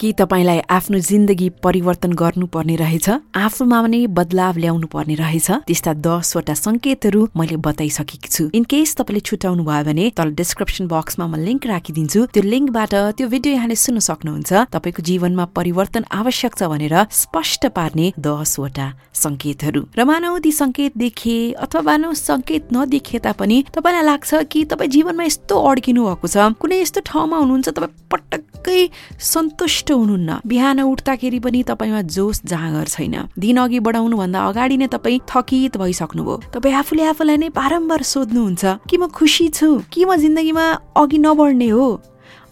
कि तपाईँलाई आफ्नो जिन्दगी परिवर्तन गर्नुपर्ने रहेछ? आफूमा नै बदलाव ल्याउनु पर्ने रहेछ? त्यस्ता दसवटा संकेतहरू मैले बताइसकेकी छु। इन केस तपाईँले छुट्याउनु भयो भने तल डिस्क्रिप्सन बक्समा म लिङ्क राखिदिन्छु। त्यो लिङ्कबाट त्यो भिडियो यहाँले सुन्न सक्नुहुन्छ। तपाईँको जीवनमा परिवर्तन आवश्यक छ भनेर स्पष्ट पार्ने दसवटा संकेतहरू र मानव ती संकेत देखे अथवा मानव संकेत नदेखे तापनि तपाईँलाई लाग्छ कि तपाईँ जीवनमा यस्तो अड्किनु भएको छ। कुनै यस्तो ठाउँमा हुनुहुन्छ तपाईँ पटक्कै सन्तुष्ट हुनुहुन्न। बिहान उठ्दाखेरि पनि तपाईँमा जोस जाँगर छैन। दिन अघि बढाउनु भन्दा अगाडि नै तपाईँ थकित भइसक्नुभयो। तपाईँ आफूले आफूलाई नै बारम्बार सोध्नुहुन्छ कि म खुसी छु? कि म जिन्दगीमा अघि नबढ्ने हो?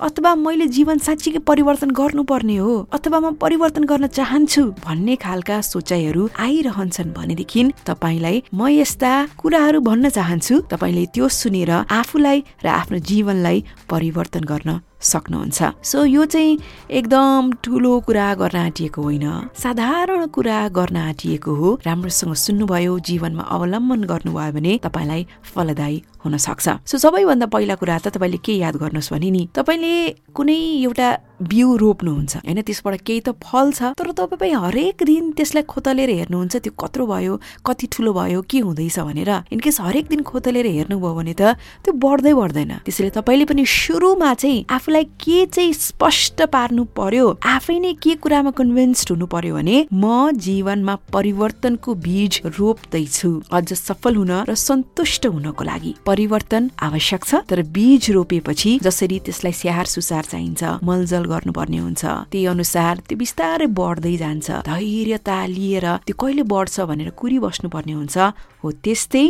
अथवा मैले जीवन साँच्चीकै परिवर्तन गर्नुपर्ने हो? अथवा म परिवर्तन गर्न चाहन्छु? भन्ने खालका सोचाइहरू आइरहन्छन् भनेदेखि तपाईँलाई म यस्ता कुराहरू भन्न चाहन्छु। तपाईँले त्यो सुनेर आफूलाई र आफ्नो जीवनलाई परिवर्तन गर्न सक्नुहुन्छ। सो यो चाहिँ एकदम ठुलो कुरा गर्न आँटिएको होइन। साधारण कुरा गर्न आँटिएको हो। राम्रोसँग सुन्नुभयो जीवनमा अवलम्बन गर्नुभयो भने तपाईँलाई फलदायी हुन सक्छ। सो सबैभन्दा पहिला कुरा त तपाईँले के याद गर्नुहोस् भने नि तपाईँले कुनै एउटा बिउ रोप्नुहुन्छ। होइन त्यसबाट केही त फल छ तर तपाईँ हरेक दिन त्यसलाई खोतलेर हेर्नुहुन्छ त्यो कत्रो भयो कति ठुलो भयो के हुँदैछ भनेर। इनकेस हरेक दिन खोतलेर हेर्नुभयो भने त त्यो बढ्दै बढ्दैन। त्यसैले तपाईँले पनि सुरुमा चाहिँ आफूलाई के चाहिँ स्पष्ट पार्नु पर्यो आफै नै के कुरामा कन्भिन्स्ड हुनु पर्यो भने म जीवनमा परिवर्तनको बीज रोप्दैछु। अझ सफल हुन र सन्तुष्ट हुनको लागि परिवर्तन आवश्यक छ तर बीज रोपेपछि जसरी त्यसलाई स्याहार सुसार चाहिन्छ मलजल गर्नुपर्ने हुन्छ। त्यही अनुसार त्यो बिस्तारै बढ्दै जान्छ। धैर्यता लिएर त्यो कहिले बढ्छ भनेर कुरिबस्नु पर्ने हुन्छ। हो त्यस्तै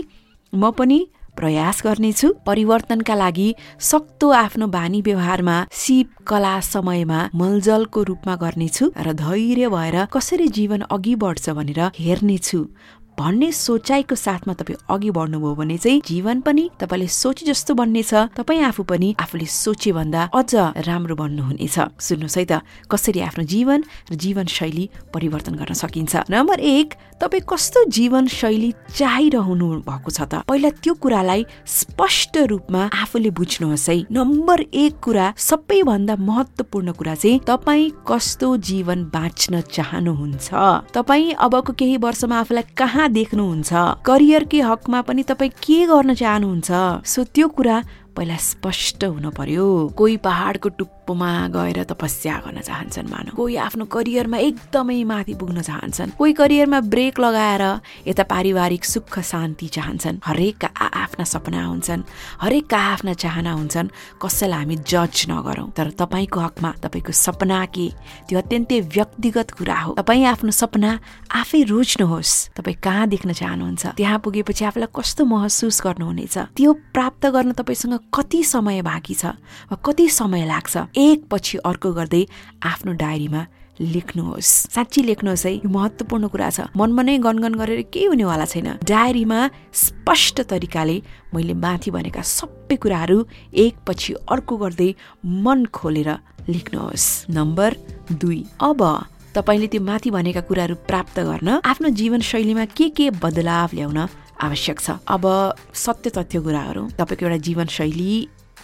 म पनि प्रयास गर्नेछु परिवर्तनका लागि सक्तो आफ्नो बानी व्यवहारमा सिप कला समयमा मलजलको रूपमा गर्नेछु र धैर्य भएर कसरी जीवन अघि बढ्छ भनेर हेर्नेछु। भन्ने सोचाइको साथमा तपाईँ अघि बढ्नुभयो भने चाहिँ जीवन पनि तपाईँले सोचे जस्तो बन्नेछ। तपाईँ आफू पनि आफूले सोचे भन्दा अझ राम्रो बन्नुहुनेछ। सुन्नुहोस् है त कसरी आफ्नो जीवन र जीवनशैली परिवर्तन गर्न सकिन्छ? नम्बर एक तपाईँ कस्तो जीवनशैली चाहिरहनु भएको छ त? पहिला त्यो कुरालाई स्पष्ट रूपमा आफूले बुझ्नुहोस् है। नम्बर एक कुरा सबैभन्दा महत्वपूर्ण कुरा चाहिँ तपाईँ कस्तो जीवन बाँच्न चाहनुहुन्छ? तपाईँ अबको केही वर्षमा आफूलाई कहाँ देख्नुहुन्छ। करियरकै हकमा पनि तपाईँ के गर्न चाहनुहुन्छ? सो त्यो कुरा पहिला स्पष्ट हुन पर्यो। कोही पहाडको टुप्पोमा गएर तपस्या गर्न चाहन्छन् मानव। कोही आफ्नो करियरमा एकदमै माथि पुग्न चाहन्छन्। कोही करियरमा ब्रेक लगाएर यता पारिवारिक सुख शान्ति चाहन्छन्। हरेकका आफ्ना सपना हुन्छन् हरेकका आफ्ना चाहना हुन्छन् कसैलाई हामी जज नगरौँ। तर तपाईँको हकमा तपाईँको सपना के? त्यो अत्यन्तै व्यक्तिगत कुरा हो। तपाईँ आफ्नो सपना आफै रोज्नुहोस्। तपाईँ कहाँ देख्न चाहनुहुन्छ? त्यहाँ पुगेपछि आफूलाई कस्तो महसुस गर्नुहुनेछ? त्यो प्राप्त गर्न तपाईँसँग कति समय बाँकी छ वा कति समय लाग्छ एक पछि अर्को गर्दै आफ्नो डायरीमा लेख्नुहोस्। साँच्ची लेख्नुहोस् है यो महत्त्वपूर्ण कुरा छ। मनमा नै गनगन गरेर केही हुनेवाला छैन। डायरीमा स्पष्ट तरिकाले मैले माथि भनेका सबै कुराहरू एक पछि अर्को गर्दै मन खोलेर लेख्नुहोस्। नम्बर दुई अब तपाईँले त्यो माथि भनेका कुराहरू प्राप्त गर्न आफ्नो जीवनशैलीमा के के बदलाव ल्याउन आवश्यक छ। अब सत्य तथ्य कुराहरू तपाईँको एउटा जीवनशैली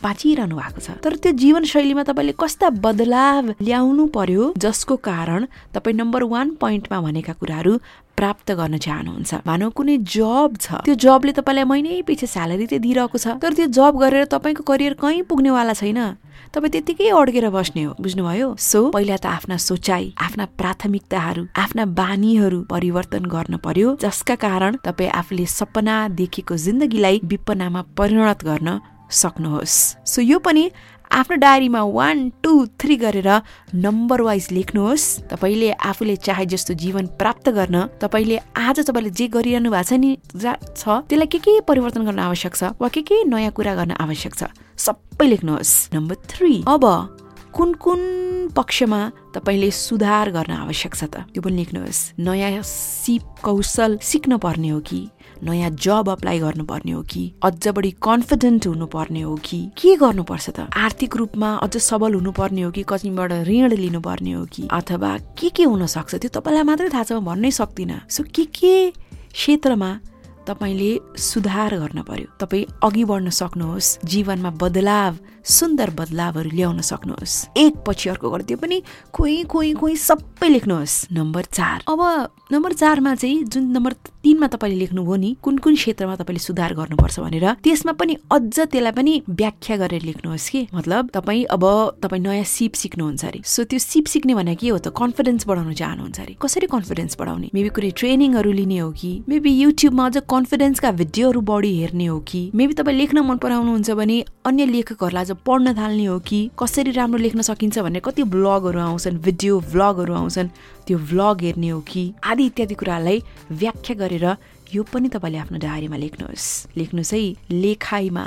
बाँचिरहनु भएको छ। तर त्यो जीवनशैलीमा तपाईँले कस्ता बदलाव ल्याउनु पर्यो जसको कारण तपाईँ नम्बर वान पोइन्टमा भनेका कुराहरू प्राप्त गर्न चाहनुहुन्छ। मानव कुनै जब छ। त्यो जबले तपाईँलाई महिनै पछि स्यालेरी चाहिँ दिइरहेको छ। तर त्यो जब गरेर तपाईँको करियर कहीँ पुग्नेवाला छैन। तपाईँ त्यतिकै अड्केर बस्ने हो बुझ्नुभयो? सो पहिला त आफ्ना सोचाइ आफ्ना प्राथमिकताहरू आफ्ना बानीहरू परिवर्तन गर्न पर्यो जसका कारण तपाईँ आफूले सपना देखेको जिन्दगीलाई विपनामा परिणत गर्न सक्नुहोस्। सो यो पनि आफ्नो डायरीमा वान टू थ्री गरेर नम्बर वाइज लेख्नुहोस्। तपाईँले आफूले चाहे जस्तो जीवन प्राप्त गर्न तपाईँले आज तपाईँले जे गरिरहनु भएको छ नि छ त्यसलाई के के परिवर्तन गर्न आवश्यक छ वा के के नयाँ कुरा गर्न आवश्यक छ सबै लेख्नुहोस्। नम्बर थ्री अब कुन कुन पक्षमा तपाईँले सुधार गर्न आवश्यक छ त? त्यो पनि लेख्नुहोस्। नयाँ सिप कौशल सिक्न पर्ने हो कि? नयाँ जब अप्लाई गर्नुपर्ने हो कि? अझ बढी कन्फिडेन्ट हुनुपर्ने हो कि? के गर्नुपर्छ त? आर्थिक रूपमा अझ सबल हुनुपर्ने हो कि? कहीँबाट ऋण लिनुपर्ने हो कि? अथवा के के हुन सक्छ त्यो तपाईँलाई मात्रै थाहा छ भन्नै सक्दिनँ। सो के के क्षेत्रमा तपाईँले सुधार गर्न पर्यो? तपाईँ अघि बढ्न सक्नुहोस् जीवनमा बदलाव सुन्दर बदलावहरू ल्याउन सक्नुहोस्। एक पछि अर्को गरिदियो पनि खोइ खोइ खोइ सबै लेख्नुहोस्। नम्बर चार। अब नम्बर चारमा चाहिँ जुन नम्बर तिनमा तपाईँले लेख्नुभयो नि कुन कुन क्षेत्रमा तपाईँले सुधार गर्नुपर्छ भनेर त्यसमा पनि अझ त्यसलाई पनि व्याख्या गरेर लेख्नुहोस् कि। मतलब तपाईँ अब तपाईँ नयाँ सिप सिक्नुहुन्छ अरे। सो त्यो सिप सिक्ने भने के हो त? कन्फिडेन्स बढाउनु चाहनुहुन्छ अरे। कसरी कन्फिडेन्स बढाउने? मेबी कुनै ट्रेनिङहरू लिने हो कि? मेबी युट्युबमा अझ कन्फिडेन्सका भिडियोहरू बढी हेर्ने हो कि? मेबी तपाईँ लेख्न मन पराउनुहुन्छ भने अन्य लेखकहरूलाई आज पढ्न थाल्ने हो कि? कसरी राम्रो लेख्न सकिन्छ भन्ने कति ब्लगहरू आउँछन् भिडियो भ्लगहरू आउँछन् त्यो भ्लग हेर्ने हो कि? आदि इत्यादि कुराहरूलाई व्याख्या गरेर यो पनि तपाईँले आफ्नो डायरीमा लेख्नुहोस्। लेख्नुहोस् है लेखाइमा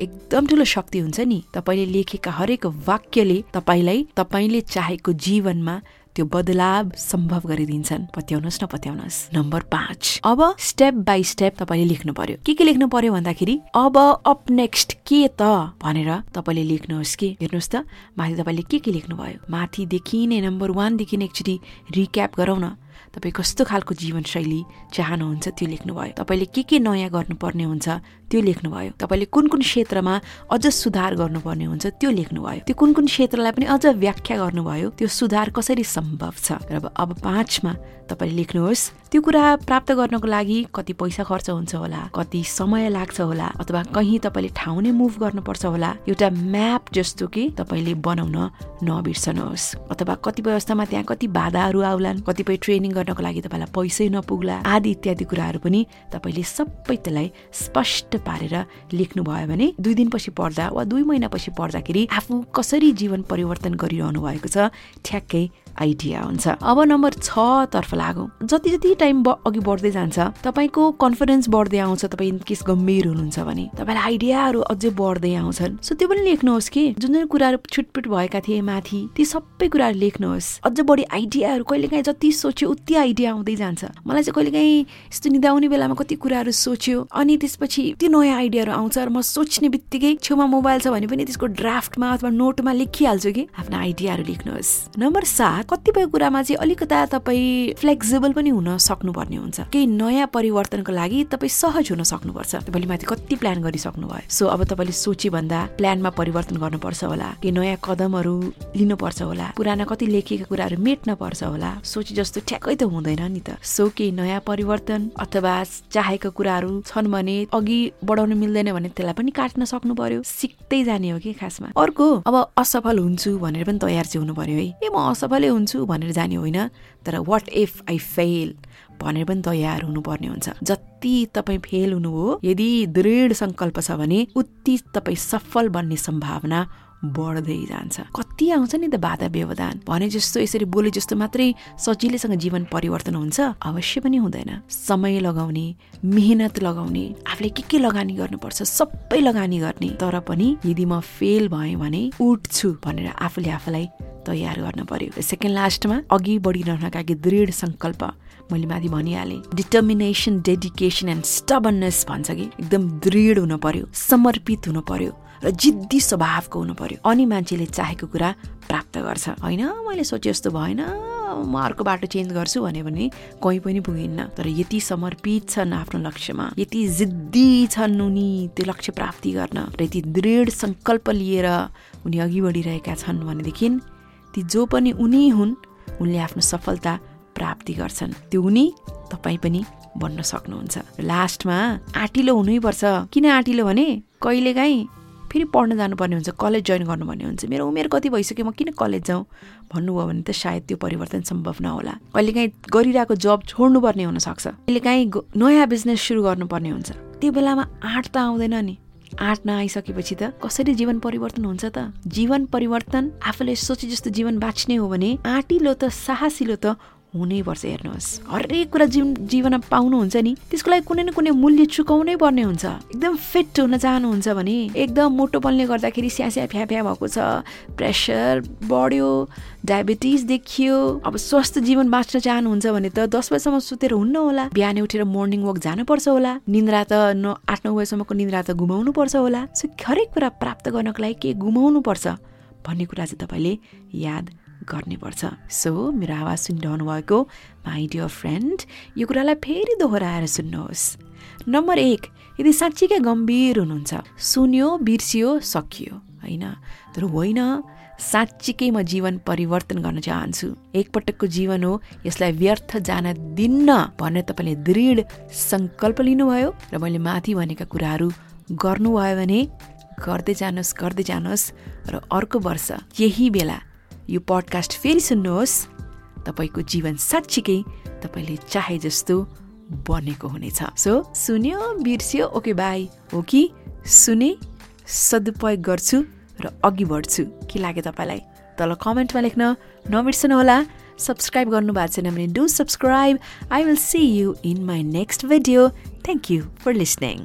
एकदम ठुलो शक्ति हुन्छ नि। तपाईँले लेखेका हरेक वाक्यले तपाईँलाई तपाईँले चाहेको जीवनमा त्यो बदलाव सम्भव गरिदिन्छन्। पत्याउनुहोस् न पत्याउनुहोस्। नम्बर पाँच। अब स्टेप बाई स्टेप तपाईँले लेख्नु पर्यो। के के लेख्नु पर्यो भन्दाखेरि अब अप नेक्स्ट के त? भनेर तपाईँले लेख्नुहोस् कि? हेर्नुहोस् त माथि तपाईँले के के लेख्नुभयो? माथिदेखि नै नम्बर वानदेखि एकचोटि रिक्याप गरौँ न। तपाईँ कस्तो खालको जीवनशैली चाहनुहुन्छ त्यो लेख्नुभयो। तपाईँले के के नयाँ गर्नुपर्ने हुन्छ त्यो लेख्नुभयो। तपाईँले कुन कुन क्षेत्रमा अझ सुधार गर्नुपर्ने हुन्छ त्यो लेख्नुभयो। त्यो कुन कुन क्षेत्रलाई पनि अझ व्याख्या गर्नुभयो त्यो सुधार कसरी सम्भव छ? र अब पाँचमा तपाईँले लेख्नुहोस्। त्यो कुरा प्राप्त गर्नको लागि कति पैसा खर्च हुन्छ होला कति समय लाग्छ होला अथवा कहीँ तपाईँले ठाउँ नै मुभ गर्नुपर्छ होला एउटा म्याप जस्तो कि तपाईँले बनाउन नबिर्सनुहोस्। अथवा कतिपय अवस्थामा त्यहाँ कति बाधाहरू आउलान् कतिपय ट्रेनिङ गर्नको लागि तपाईँलाई पैसै नपुग्ला आदि इत्यादि कुराहरू पनि तपाईँले सबै त्यसलाई स्पष्ट पारेर लेख्नुभयो भने दुई दिनपछि पढ्दा वा दुई महिनापछि पढ्दाखेरि आफू कसरी जीवन परिवर्तन गरिरहनु भएको छ ठ्याक्कै आइडिया हुन्छ। अब नम्बर छ तर्फ लागौँ। जति जति टाइम अघि बढ्दै जान्छ तपाईँको कन्फिडेन्स बढ्दै आउँछ तपाईँ केस गम्भीर हुनुहुन्छ भने। तपाईँलाई आइडियाहरू अझै बढ्दै आउँछन्। सो त्यो पनि लेख्नुहोस् कि। जुन जुन कुराहरू छुटपुट भएका थिए माथि ती सबै कुराहरू लेख्नुहोस्। अझ बढी आइडियाहरू कहिले काहीँ जति सोच्यो उति आइडिया आउँदै जान्छ। मलाई चाहिँ कहिले काहीँ यस्तो निदाउने बेलामा कति कुराहरू सोच्यो अनि त्यसपछि त्यो नयाँ आइडियाहरू आउँछ र म सोच्ने बित्तिकै छेउमा मोबाइल छ भने पनि त्यसको ड्राफ्टमा अथवा नोटमा लेखिहाल्छु कि। आफ्नो आइडियाहरू लेख्नुहोस्। नम्बर सात कतिपय कुरामा चाहिँ अलिकता तपाईँ फ्लेक्सिबल पनि हुन सक्नुपर्ने हुन्छ। केही नयाँ परिवर्तनको लागि तपाईँ सहज हुन सक्नुपर्छ। तपाईँले माथि कति प्लान गरिसक्नु भयो सो अब तपाईँले सोचे भन्दा प्लानमा परिवर्तन गर्नुपर्छ होला। केही नयाँ कदमहरू लिनुपर्छ होला। पुराना कति लेखिएका कुराहरू मेट्न पर्छ होला। सोचे जस्तो ठ्याक्कै त हुँदैन नि त। सो केही नयाँ परिवर्तन अथवा चाहेका कुराहरू छन् भने अघि बढाउन मिल्दैन भने त्यसलाई पनि काट्न सक्नु पर्यो सिक्दै जाने हो कि खासमा। अर्को अब असफल हुन्छु भनेर पनि तयार चाहिँ हुनु पर्यो है। ए म असफलै हुन्छु भनेर जाने होइन तर वाट इफ आई फेल भनेर पनि तयार हुनुपर्ने हुन्छ। जति तपाईँ फेल हुनु हो यदि दृढ सङ्कल्प छ भने उति तपाईँ सफल बन्ने सम्भावना बढ्दै जान्छ। कति आउँछ नि त बाधा व्यवधान? भने जस्तो यसरी बोले जस्तो मात्रै सजिलैसँग जीवन परिवर्तन हुन्छ अवश्य पनि हुँदैन। समय लगाउने मेहनत लगाउने आफूले के के लगानी गर्नुपर्छ सबै लगानी गर्ने। तर पनि यदि म फेल भएँ भने उठ्छु भनेर आफूले आफूलाई तयार गर्न पर्यो। सेकेन्ड लास्टमा अघि बढिरहनका लागि दृढ सङ्कल्प मैले माथि भनिहालेँ। डिटर्मिनेसन डेडिकेसन एन्ड स्टबननेस भन्छ कि? एकदम दृढ हुनु पर्यो समर्पित हुनु पर्यो। र जिद्दी स्वभावको हुनु पर्यो। अनि मान्छेले चाहेको कुरा प्राप्त गर्छ। होइन? मैले सोचे जस्तो भएन। म अर्को बाटो चेन्ज गर्छु भने पनि कहीँ पनि पुगिन्न तर यति समर्पित छन् आफ्नो लक्ष्यमा। यति जिद्दी छन् उनी त्यो लक्ष्य प्राप्ति गर्न। र यति दृढ सङ्कल्प लिएर उनी अघि बढिरहेका छन् भनेदेखि ती जो पनि उनी हुन् उनले आफ्नो सफलता प्राप्ति गर्छन्। त्यो उनी तपाईँ पनि बन्न सक्नुहुन्छ। लास्टमा आँटिलो हुनैपर्छ। किन आँटिलो भने? कहिलेकाहीँ फेरि पढ्न जानुपर्ने हुन्छ कलेज जोइन गर्नुपर्ने हुन्छ। मेरो उमेर कति भइसक्यो म किन कलेज जाउँ? भन्नुभयो भने त सायद त्यो परिवर्तन सम्भव नहोला। कहिलेकाहीँ गरिरहेको जब छोड्नुपर्ने हुनसक्छ। कहिलेकाहीँ नयाँ बिजनेस सुरु गर्नुपर्ने हुन्छ। त्यो बेलामा आँट त आउँदैन नि। आँट नआइसकेपछि त कसरी जीवन परिवर्तन हुन्छ त? जीवन परिवर्तन आफूले सोचे जस्तो जीवन बाँच्ने हो भने आँटिलो त साहसिलो त हुनैपर्छ हेर्नुहोस्। हरेक कुरा जीवन जीवनमा पाउनुहुन्छ नि त्यसको लागि कुनै न कुनै मूल्य चुकाउनै पर्ने हुन्छ। एकदम फिट हुन चाहनुहुन्छ भने एकदम मोटोपनले गर्दाखेरि स्यास्या फ्या भएको छ। प्रेसर बढ्यो डायबिटिज देखियो। अब स्वस्थ जीवन बाँच्न चाहनुहुन्छ भने त दस बजीसम्म सुतेर हुन्न होला। बिहान उठेर मर्निङ वक जानुपर्छ होला। निन्द्रा त न आठ नौ बजीसम्मको निन्द्रा त गुमाउनु पर्छ होला। सो हरेक कुरा प्राप्त गर्नको लागि के गुमाउनु पर्छ भन्ने कुरा चाहिँ तपाईँले याद गर्नुपर्छ। सो मेरो आवाज सुनिरहनु भएको माई डियर फ्रेन्ड यो कुरालाई फेरि दोहोऱ्याएर सुन्नुहोस्। नम्बर एक यदि साँच्चीकै गम्भीर हुनुहुन्छ सुन्यो बिर्सियो सकियो होइन? तर होइन साँच्चीकै म जीवन परिवर्तन गर्न चाहन्छु। एकपटकको जीवन हो यसलाई व्यर्थ जान दिन्न भनेर तपाईँले दृढ सङ्कल्प लिनुभयो र मैले माथि भनेका कुराहरू गर्नुभयो भने गर्दै जानुहोस् गर्दै जानुहोस् र अर्को वर्ष यही बेला यो पडकास्ट फेरि सुन्नुहोस्। तपाईँको जीवन साँच्चीकै तपाईँले चाहे जस्तो बनेको हुनेछ। सो सुन्यो बिर्स्यो ओके बाई हो कि? सुने सदुपयोग गर्छु र अघि बढ्छु। के लाग्यो तपाईँलाई? तल कमेन्टमा लेख्न नबिर्सनु होला। सब्सक्राइब गर्नु भएको छैन भने do subscribe I will see you in my next video thank you for listening